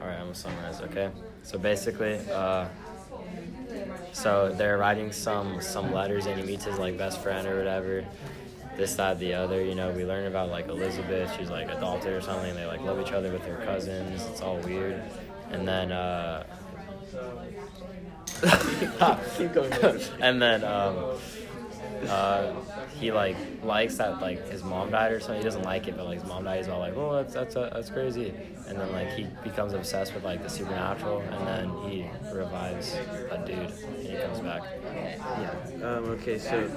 All right, I'm gonna summarize. Okay, so basically, uh, so they're writing some some letters, and he meets his like best friend or whatever. This, that, the other. You know, we learn about like Elizabeth. She's like adopted or something. They like love each other with their cousins. It's all weird. And then, uh, and then um, uh, he like likes that like his mom died or something. He doesn't like it, but like his mom died. He's all like, "Oh, that's that's uh, that's crazy." And then like he becomes obsessed with like the supernatural, and then he revives a dude, and he comes back. Yeah. Um, okay, so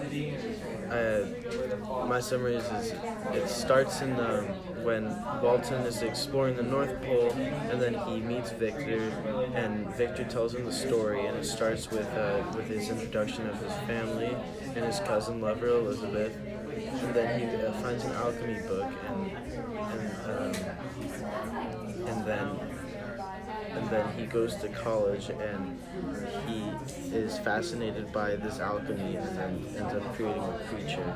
uh, my summary is, is it starts in um, when Walton is exploring the North Pole, and then he meets Victor, and Victor tells him the story, and it starts with uh, with his introduction of his family and his cousin lover Elizabeth, and then he uh, finds an alchemy book, and and um, and then and then he goes to college and he is fascinated by this alchemy and then ends up creating a creature.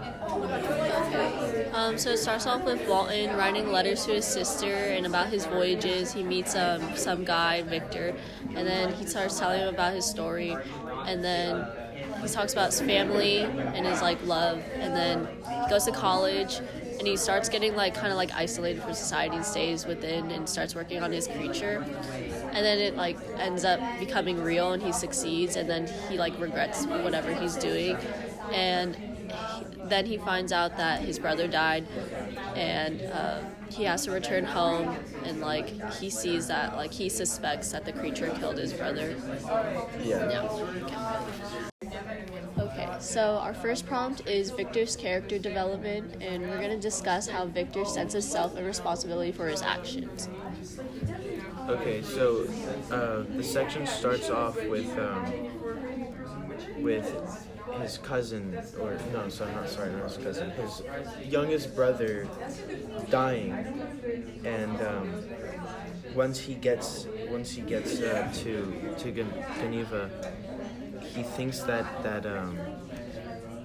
Um, so it starts off with Walton writing letters to his sister and about his voyages. He meets um, some guy, Victor, and then he starts telling him about his story. And then he talks about his family and his like love. And then he goes to college and he starts getting like kind of like isolated from society and stays within and starts working on his creature. And then it like ends up becoming real and he succeeds and then he like regrets whatever he's doing. And then he finds out that his brother died and uh, he has to return home and like he sees that like he suspects that the creature killed his brother Yeah. yeah okay so our first prompt is victor's character development and we're going to discuss how victor senses self and responsibility for his actions Okay, so uh, the section starts off with um, with his cousin, or no, sorry, not sorry, not his cousin, his youngest brother dying, and um, once he gets once he gets uh, to to Geneva, he thinks that that um,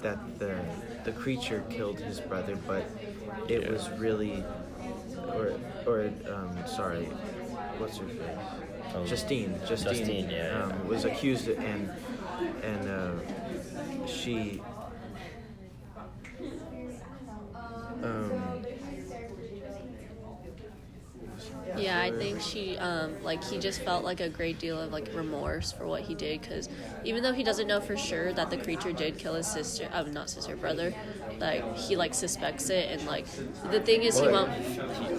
that the the creature killed his brother, but it Yeah. was really, or or um, sorry, what's her face? Um, Justine. Justine. Justine, yeah, Um, yeah. was accused and and uh, she. Um, Yeah, I think she, um, like, he just felt like a great deal of like remorse for what he did, because even though he doesn't know for sure that the creature did kill his sister, um, not sister, brother, like he like suspects it, and like the thing is he won't. He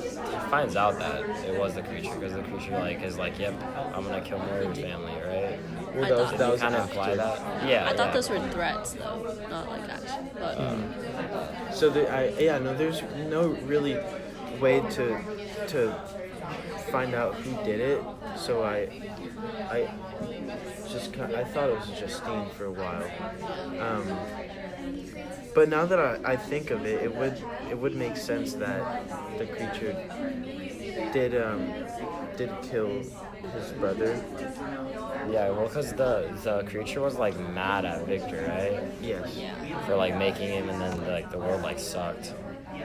finds out that it was the creature because the creature like is like, "Yep, I'm gonna kill more of your family," right? well, I that was thought- that was kind of after. imply that. Yeah, I thought yeah. those were threats though, not like action. But So the, I, yeah, no, there's no really way to to find out who did it. So I I just ki- I thought it was Justine for a while. Um, but now that I, I think of it, it would it would make sense that the creature did um did kill his brother. Yeah, well, because the the creature was like mad at Victor, right? Yes. yeah, For like making him, and then like the world like sucked.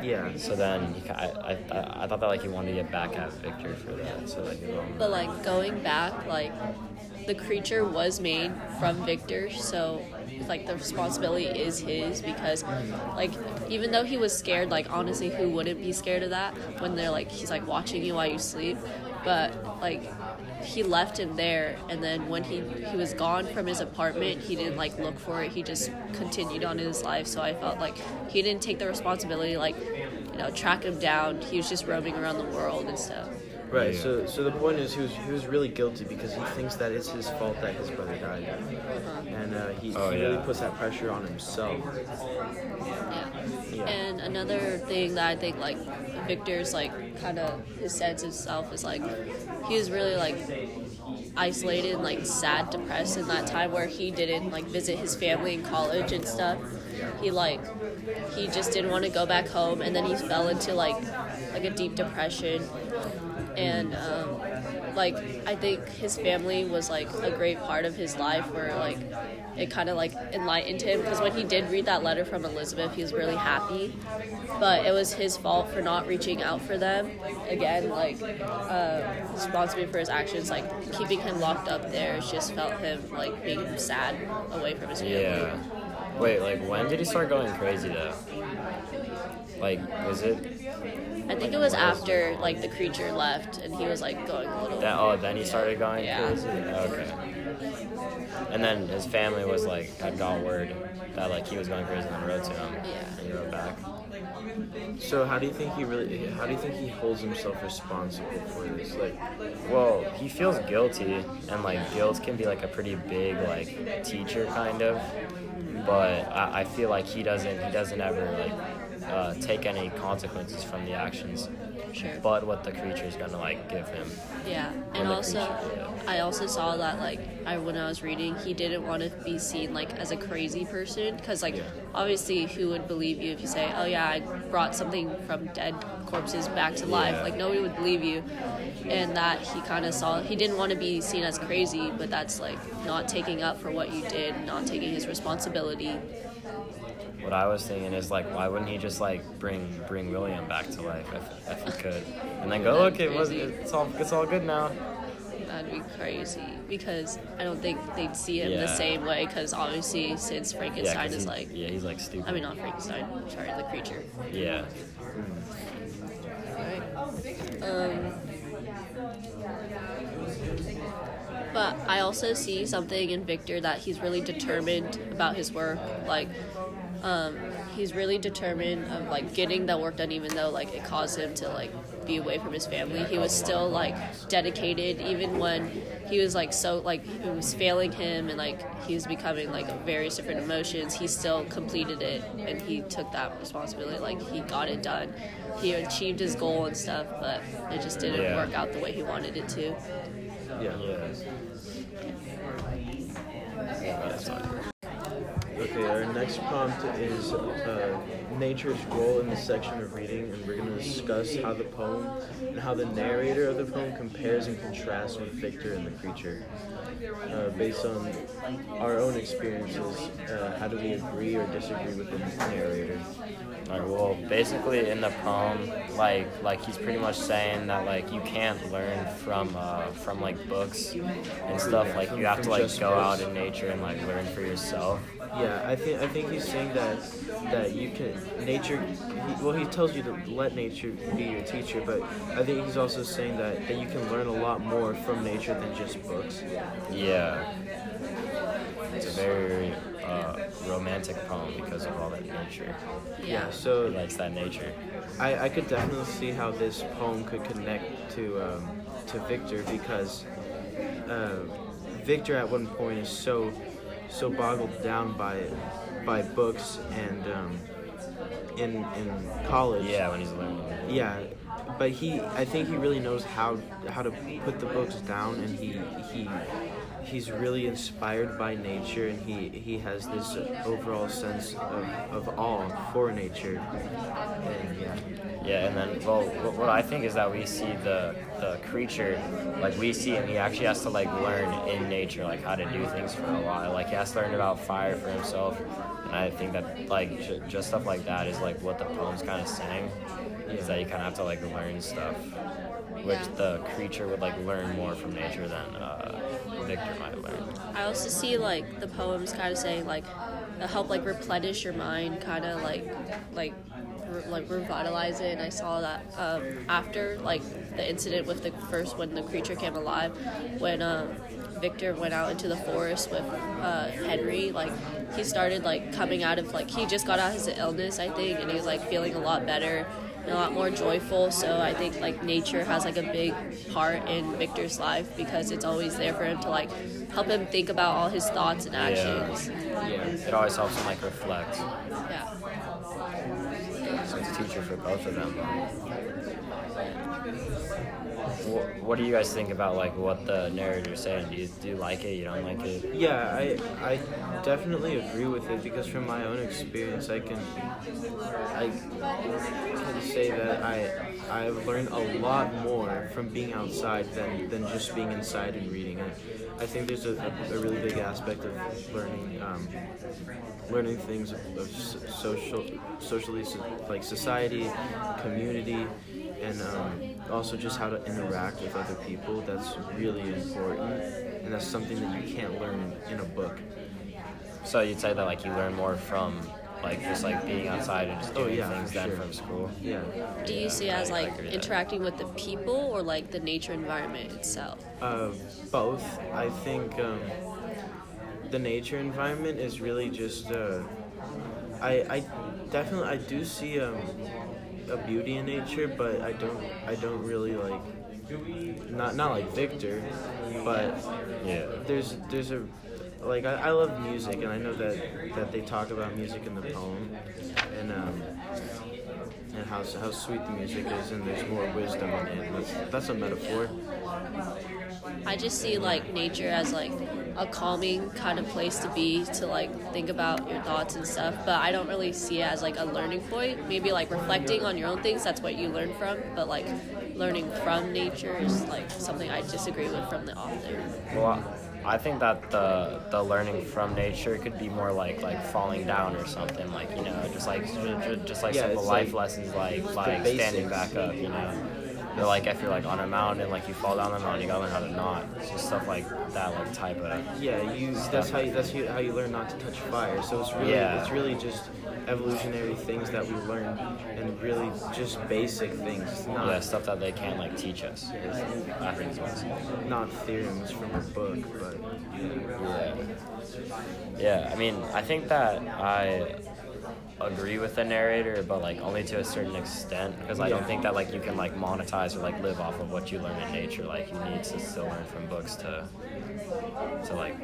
Yeah. So then he, I, I, I thought that like he wanted to get back at Victor for that. So like, you but like going back, like the creature was made from Victor, so like the responsibility is his because like even though he was scared, like honestly, who wouldn't be scared of that when they're like he's like watching you while you sleep, but like he left him there and then when he he was gone from his apartment he didn't like look for it. He just continued on his life. So i felt like he didn't take the responsibility like you know track him down. He was just roaming around the world and stuff Right. Yeah. So, so the point is, he was he was really guilty because he thinks that it's his fault that his brother died, and uh, he, Oh, he really puts that pressure on himself. Yeah. Yeah. And another thing that I think like Victor's like kind of his sense of self is like he was really like isolated and like sad, depressed in that time where he didn't like visit his family in college and stuff. He like he just didn't want to go back home and then he fell into like like a deep depression and um like I think his family was like a great part of his life where like it kind of like enlightened him because when he did read that letter from Elizabeth, he was really happy, but it was his fault for not reaching out for them. Again, like uh, responsibility for his actions, like keeping him locked up there, just felt him like being sad away from his family. Yeah. Wait, like when did he start going crazy though? Like, was it I think it was after like the creature left and he was like going a little. that? Oh, then he started going Yeah. crazy. Okay. And then his family was like had got word that like he was going crazy and then wrote to him. Yeah. And he wrote back. So how do you think he really? How do you think he holds himself responsible for this? Like, Well, he feels guilty, and like guilt can be like a pretty big like teacher kind of. But I, I feel like he doesn't he doesn't ever like uh, take any consequences from the actions. Sure. But what the creature is gonna like give him. Yeah, and also creature- I also saw that like I when I was reading, he didn't want to be seen like as a crazy person because like Yeah. obviously who would believe you if you say, oh yeah, I brought something from dead corpses back to life? Yeah. Like nobody would believe you, and that he kind of saw he didn't want to be seen as crazy, but that's like not taking up for what you did, not taking his responsibility. What I was thinking is like, why wouldn't he just like bring bring William back to life if, if he could, and then go look, it was it's all it's all good now. That'd be crazy because I don't think they'd see him the same way because obviously since Yeah, is like yeah, he's like stupid. I mean not Frankenstein, sorry, the creature. yeah. Right. Um, but I also see something in Victor that he's really determined about his work. Like, um, he's really determined of like getting that work done, even though like it caused him to like be away from his family. He was still like dedicated, even when he was like so like it was failing him and like he was becoming like various different emotions. He still completed it and he took that responsibility. Like he got it done. He achieved his goal and stuff, but it just didn't Yeah. work out the way he wanted it to. yeah. Yeah. That's fine. Okay, our next prompt is uh, nature's role in the section of reading, and we're going to discuss how the poem and how the narrator of the poem compares and contrasts with Victor and the creature. Uh, based on our own experiences, uh, how do we agree or disagree with the narrator? Alright, well, basically in the poem, like like he's pretty much saying that like you can't learn from uh, from like books and stuff. Like you have to like go out in nature and like learn for yourself. Yeah, I think I think he's saying that that you can nature. He, well, he tells you to let nature be your teacher, but I think he's also saying that that you can learn a lot more from nature than just books. Yeah. It's a very uh, romantic poem because of all that nature. Yeah, So He so likes that nature. I, I could definitely see how this poem could connect to um, to Victor because uh, Victor at one point is so so boggled down by by books and um, in in college. Yeah, when he's learning. Yeah, but he I think he really knows how how to put the books down and he he he's really inspired by nature and he he has this overall sense of, of awe for nature. And yeah. Yeah, and then well, what, what I think is that we see the the creature, like we see him. He actually has to like learn in nature, like how to do things for a while. Like he has to learn about fire for himself. And I think that like j- just stuff like that is like what the poem's kind of saying. Is that you kind of have to like learn stuff, which Yeah. the creature would like learn more from nature than uh, Victor might learn. I also see like the poems kind of saying like help like replenish your mind, kind of like like re- like revitalize it. And I saw that um, after like the incident with the first when the creature came alive, when um, Victor went out into the forest with uh, Henry, like he started like coming out of like he just got out of his illness, I think, and he was like feeling a lot better. A lot more joyful, so I think like nature has like a big part in Victor's life because it's always there for him to like help him think about all his thoughts and actions. Yeah. It always helps him like reflect. Yeah. So it's a teacher for both What do you guys think about like what the narrator's saying? Do you do you like it? You don't like it? Yeah, I I definitely agree with it because from my own experience, I can I can say that I I've learned a lot more from being outside than, than just being inside and reading. I, I think there's a, a, a really big aspect of learning um, learning things of, of social socially like society, community, and um, also just how to interact with other people. That's really important, and that's something that you can't learn in a book. So you'd say that like you learn more from like just like being outside and just Oh, doing yeah, things for than from school. Yeah. Do you Yeah, see it as I- I like agree with that. interacting with the people or like the nature environment itself? Uh, both. I think um, the nature environment is really just. Uh, I I definitely I do see um, a beauty in nature, but I don't I don't really like. Not not like Victor, but Yeah. there's there's a like I, I love music and I know that that they talk about music in the poem and um and how how sweet the music is and there's more wisdom in it. That's that's a metaphor. I just see like nature as like a calming kind of place to be to like think about your thoughts and stuff. But I don't really see it as like a learning point. Maybe like reflecting on your own things, that's what you learn from. But like learning from nature is like something I disagree with from the author. Well, I think that the the learning from nature could be more like like falling down or something, like you know, just like ju- ju- just like Yeah, simple life like lessons, like like standing back up, you know. Or like if you're like on a mountain, like you fall down the mountain, you gotta learn how to not. It's just stuff like that, like type of. Yeah, you. That's how you, that's how you learn not to touch fire. So it's really Yeah. it's really just evolutionary things that we learn, and really just basic things. It's not Yeah, stuff that they can't like teach us. I think it's not theorems from a book, but Yeah. Yeah, I mean, I think that I agree with the narrator, but like only to a certain extent, because I don't think that like you can like monetize or like live off of what you learn in nature. Like you need to still learn from books to to like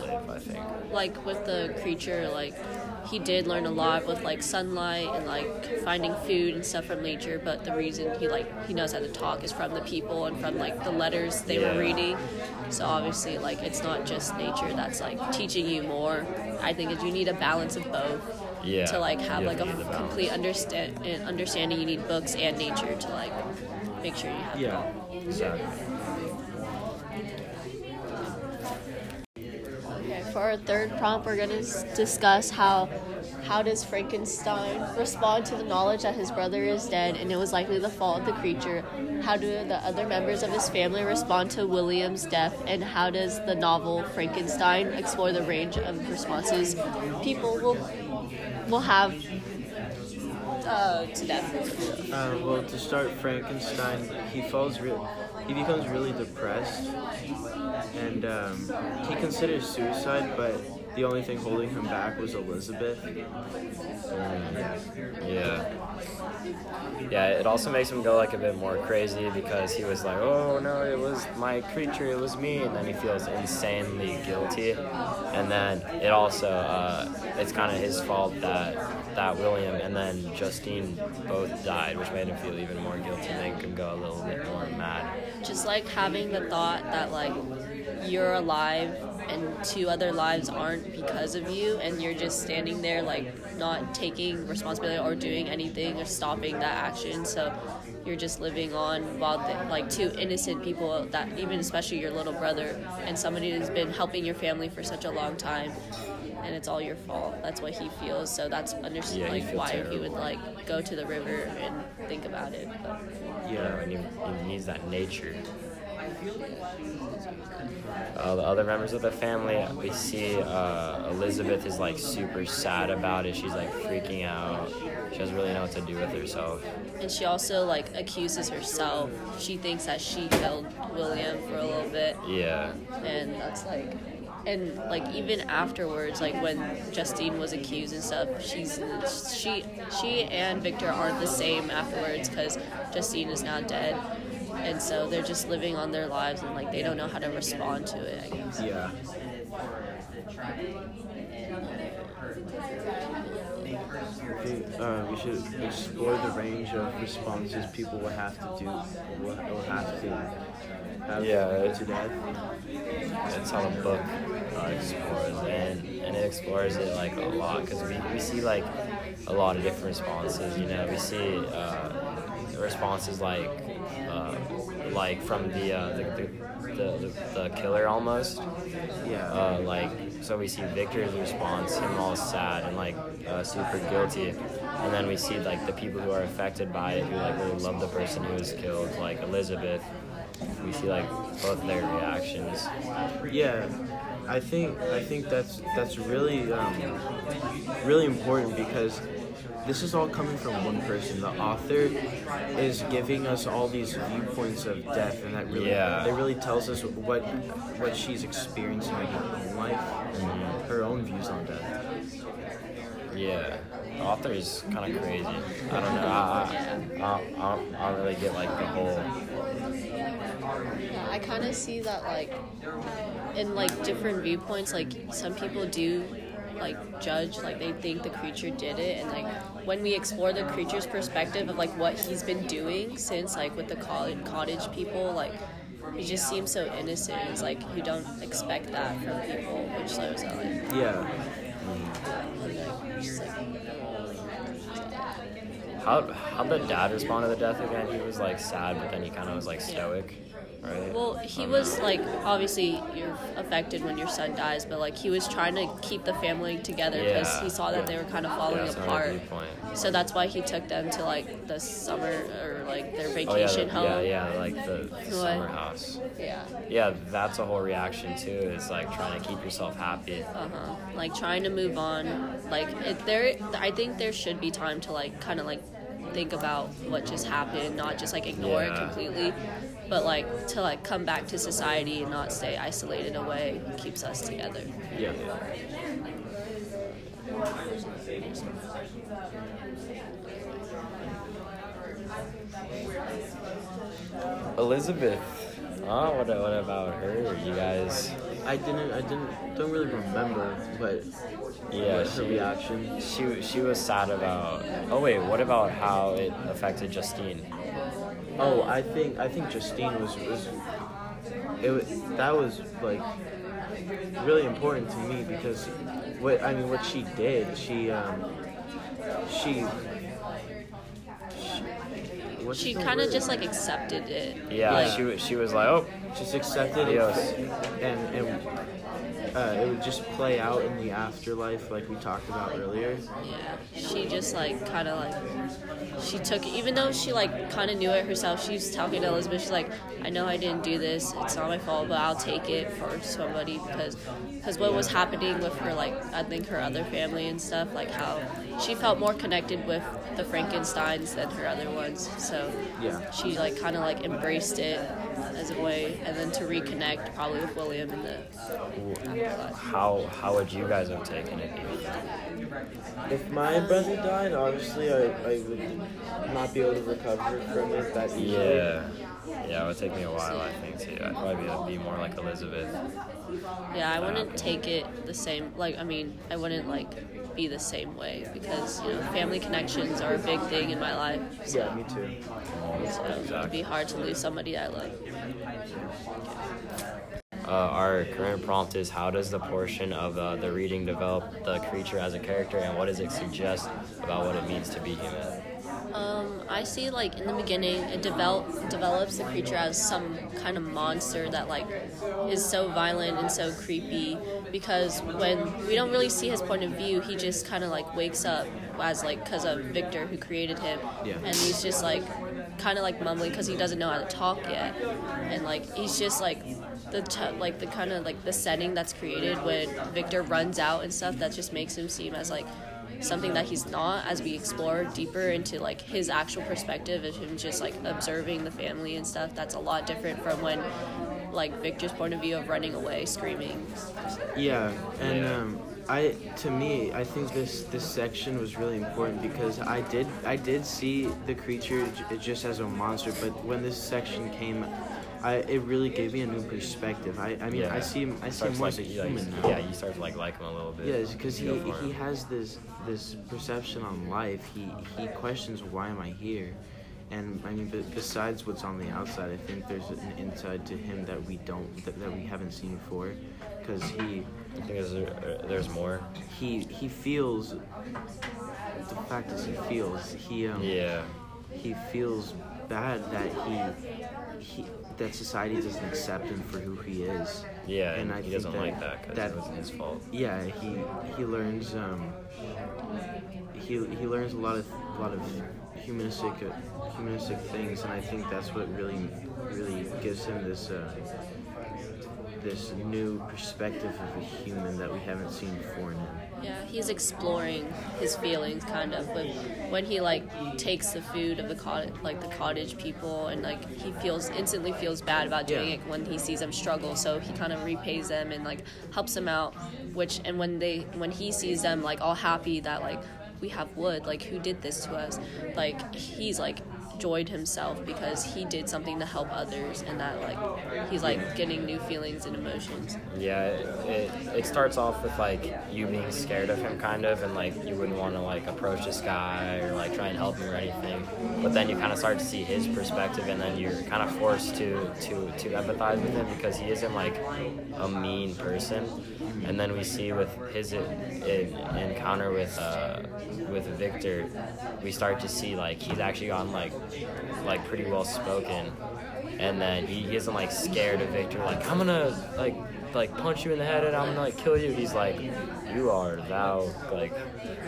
live. I think. Like with the creature, like he did learn a lot with like sunlight and like finding food and stuff from nature. But the reason he like he knows how to talk is from the people and from like the letters they Yeah. were reading. So obviously, like it's not just nature that's like teaching you more. I think that you need a balance of both. Yeah. To like have you like a need the balance. complete understand understanding, you need books and nature to like make sure you have. yeah. Exactly. Okay, for our third prompt, we're gonna discuss how how does Frankenstein respond to the knowledge that his brother is dead and it was likely the fault of the creature? How do the other members of his family respond to William's death? And how does the novel Frankenstein explore the range of responses people will will have uh, to death? Uh, well, to start, Frankenstein he falls real. He becomes really depressed, and um, he considers suicide, but the only thing holding him back was Elizabeth. Yeah. Yeah, it also makes him go like a bit more crazy because he was like, oh no, it was my creature, it was me. And then he feels insanely guilty. And then it also, uh, it's kind of his fault that, that William and then Justine both died, which made him feel even more guilty and make him go a little bit more mad. just like having the thought that like you're alive and two other lives aren't because of you and you're just standing there like not taking responsibility or doing anything or stopping that action. So you're just living on while the, like two innocent people that even especially your little brother and somebody who's been helping your family for such a long time and it's all your fault. That's what he feels. So that's under- Yeah, like why he would like go to the river and think about it. But Yeah, and he, he needs that nature. Uh, the other members of the family, we see uh, Elizabeth is like super sad about it. She's like freaking out. She doesn't really know what to do with herself. And she also like accuses herself. She thinks that she killed William for a little bit, Yeah, and that's like, and like even afterwards, like when Justine was accused and stuff, she's she she and Victor aren't the same afterwards because Justine is now dead, and so they're just living on their lives and like they don't know how to respond to it. I guess. Yeah. I think uh, we should explore the range of responses people will have to do, will, will have to have Yeah. to death. That's how the book uh, explores, and and it explores it like a lot because we, we see like a lot of different responses. You know, we see uh, responses like uh, like from the, uh, the, the, the the killer almost. Yeah. Uh, like so we see Victor's response, him all sad and like uh, super guilty, and then we see like the people who are affected by it who like really love the person who was killed, like Elizabeth. We see like both their reactions. Yeah, I think I think that's that's really um, really important because this is all coming from one person. The author is giving us all these viewpoints of death, and that really Yeah. it really tells us what what she's experiencing in her own life, and her own views on death. Yeah, the author is kind of crazy. I don't know. I, I, I, don't, I, don't, I don't really get like the whole. Yeah, I kind of see that like in like different viewpoints. Like some people do like judge, like they think the creature did it, and like when we explore the creature's perspective of like what he's been doing since like with the cottage cottage people, like he just seems so innocent. It's like you don't expect that from people, which shows that like, Yeah, like. How how the dad respond to the death again? He was like sad, but then he kind of was like stoic, right? Well, he was like obviously you're affected when your son dies, but like he was trying to keep the family together because Yeah. he saw that they were kind of falling yeah, apart. So that's why he took them to like the summer or like their Oh yeah, vacation the, home. yeah, yeah, like the What? summer house. Yeah. Yeah, that's a whole reaction too. Is like trying to keep yourself happy. Uh-huh. Like trying to move on. Like it, there, I think there should be time to like kind of like think about what just happened, not just like ignore it Yeah. completely, but like to like come back to society and not stay isolated away keeps us together. yeah. Elizabeth. Oh, what, what about her? You guys? I didn't I didn't don't really remember, but Yeah, what her she- reaction. She she was sad about. Oh wait, what about how it affected Justine? Oh, I think I think Justine was was it wa- that was like really important to me because what I mean what she did she um she, she what's She kind of just like accepted it. Yeah, Like, she was she was like, oh, just accepted it and and uh, it would just play out in the afterlife like we talked about earlier. Yeah, she just like kind of like she took it, even though she like kind of knew it herself. She was talking to Elizabeth. She's like, I know I didn't do this. It's not my fault, but I'll take it for somebody because because what was happening with her like I think her other family and stuff like how she felt more connected with the Frankenstein's than her other ones. So Yeah. she like kind of like embraced it as a way, and then to reconnect probably with William in the. How how would you guys have taken it? do? If my brother died, obviously I, I would not be able to recover from it that easily. Yeah, yeah, it would take me a while, I think too. I'd probably be, be more like Elizabeth. Yeah, I wouldn't um, take it the same. Like, I mean, I wouldn't like be the same way because you know, family connections are a big thing in my life. So, Yeah, me too. so it would be hard to lose somebody I love. Uh, our current prompt is how does the portion of uh, the reading develop the creature as a character and what does it suggest about what it means to be human? Um, I see like in the beginning it develop develops the creature as some kind of monster that like is so violent and so creepy because when we don't really see his point of view, he just kind of like wakes up as like because of Victor who created him, Yeah. and he's just like kind of like mumbling because he doesn't know how to talk yet, and like he's just like the t- like the kind of like the setting that's created when Victor runs out and stuff that just makes him seem as like something that he's not as we explore deeper into like his actual perspective of him just like observing the family and stuff that's a lot different from when like Victor's point of view of running away screaming. Yeah, and um, I to me, I think this this section was really important because I did I did see the creature j- just as a monster, but when this section came, I it really gave me a new perspective. I I mean yeah. I see him I see him more as a like, like, human now. Yeah, you start to like like him a little bit. Yeah, because he, he has this this perception on life. He he questions why am I here, and I mean, be- besides what's on the outside, I think there's an inside to him that we don't that, that we haven't seen before, because he I think there's, uh, there's more. he he feels. The fact is, he feels he um Yeah. he feels bad that he he that society doesn't accept him for who he is. Yeah, And and I he think doesn't that- like that because that- it wasn't his fault. yeah he he learns um he he learns a lot of a lot of humanistic uh, humanistic things and i think that's what really really gives him this uh this new perspective of a human that we haven't seen before in him Yeah, he's exploring his feelings kind of with when he like takes the food of the cottage like the cottage people and like he feels instantly feels bad about doing Yeah. it when he sees them struggle so he kind of repays them and like helps them out which and when they when he sees them like all happy that like we have wood like who did this to us like he's like joyed himself because he did something to help others and that like he's like getting new feelings and emotions Yeah, it, it, starts off with like you being scared of him, kind of, and like you wouldn't want to like approach this guy or like try and help him or anything. But then you kind of start to see his perspective, and then you're kind of forced to to to empathize with him because he isn't like a mean person. And then we see with his i encounter with uh, with Victor, we start to see like he's actually gotten like like pretty well spoken and then he, he isn't like scared of Victor. Like I'm gonna like like punch you in the head and I'm gonna like kill you. He's like, you are thou like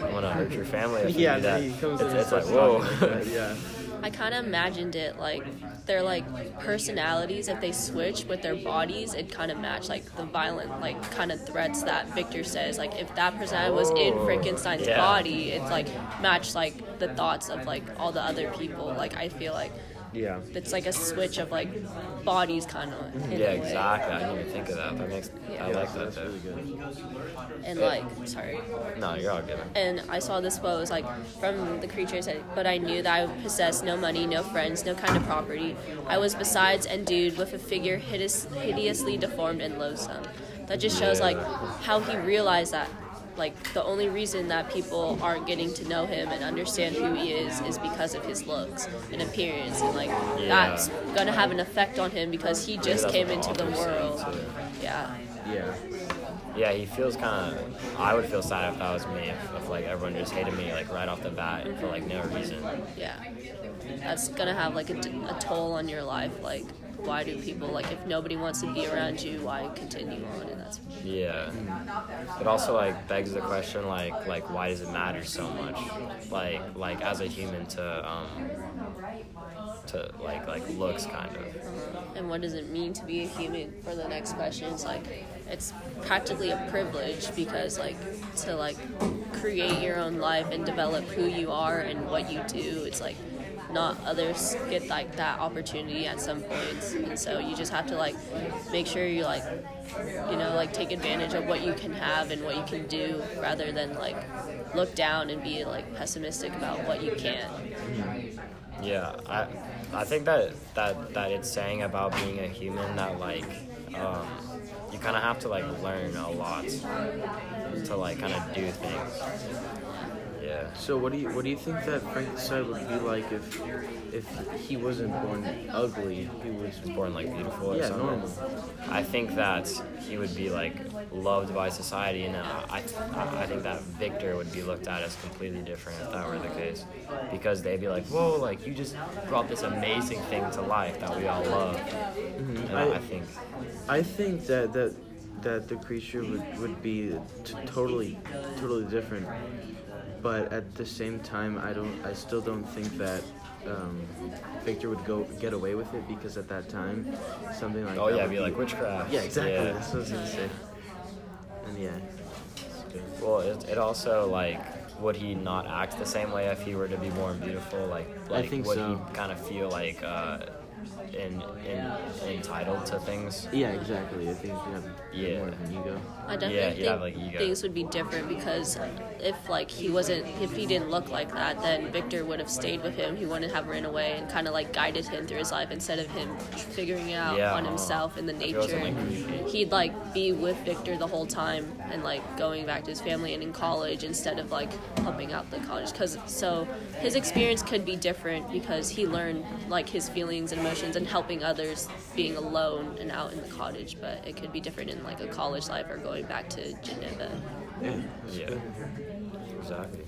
I'm gonna hurt your family if you do that. it's, it's like whoa. yeah I kind of imagined it like their like personalities if they switch with their bodies it kind of match like the violent like kind of threats that Victor says like if that person was in Oh, Frankenstein's yeah. body it's like match like the thoughts of like all the other people like I feel like yeah it's like a switch of like bodies kind of yeah, exactly. I didn't even think of that. That makes I like that that's really good and like sorry No, you're all good. and I saw this quote it was like from the creature said, but I knew that I possessed no money, no friends, no kind of property. I was besides endued with a figure hideous, hideously deformed and loathsome. That just shows like how he realized that like the only reason that people aren't getting to know him and understand who he is is because of his looks and appearance and like Yeah. that's gonna have an effect on him because he just that's came into the world. Yeah. yeah Yeah, he feels kind of. I would feel sad if that was me. If, if like everyone just hated me like right off the bat for like no reason. Yeah, that's gonna have like a toll on your life. Like, why do people like if nobody wants to be around you, why continue on? And that's Yeah. It also like begs the question like like why does it matter so much? Like like as a human to um to like like looks kind of. and what does it mean to be a human? For the next question, it's like it's practically a privilege because like to like create your own life and develop who you are and what you do. It's like not others get like that opportunity at some points and so you just have to like make sure you like you know like take advantage of what you can have and what you can do rather than like look down and be like pessimistic about what you can't Yeah, I I think that that that it's saying about being a human that like um you kind of have to like learn a lot to like kind of do things. Yeah. So what do you what do you think that Frankenstein would be like if if he wasn't born ugly? He was born like beautiful or yeah something. normal. I think that he would be like loved by society, and uh, I, I, think that Victor would be looked at as completely different if that were the case, because they'd be like, "Whoa, like you just brought this amazing thing to life that we all love," and I, I think, I think that that that the creature would would be t- totally totally different. But at the same time, I don't. I still don't think that. Um, Victor would go get away with it because at that time, something like oh that yeah, would be like witchcraft. yeah exactly Yeah. that's what I was gonna say and yeah. Well, it, it also like would he not act the same way if he were to be born beautiful? Like, I like think would so. he kind of feel like uh, in, in, entitled to things. Yeah, exactly. I think you have Yeah. more of an ego. I definitely Yeah, think have, like, ego. things would be different because if like he wasn't, if he didn't look like that, then Victor would have stayed with him. He wouldn't have ran away and kind of like guided him through his life instead of him figuring it out Yeah, on uh, himself and the nature. like. He'd like be with Victor the whole time and like going back to his family and in college instead of like helping out the college. Cause so his experience could be different because he learned like his feelings and emotions and helping others being alone and out in the cottage. But it could be different in like a college life or going back to Geneva. Yeah. Yeah. Exactly.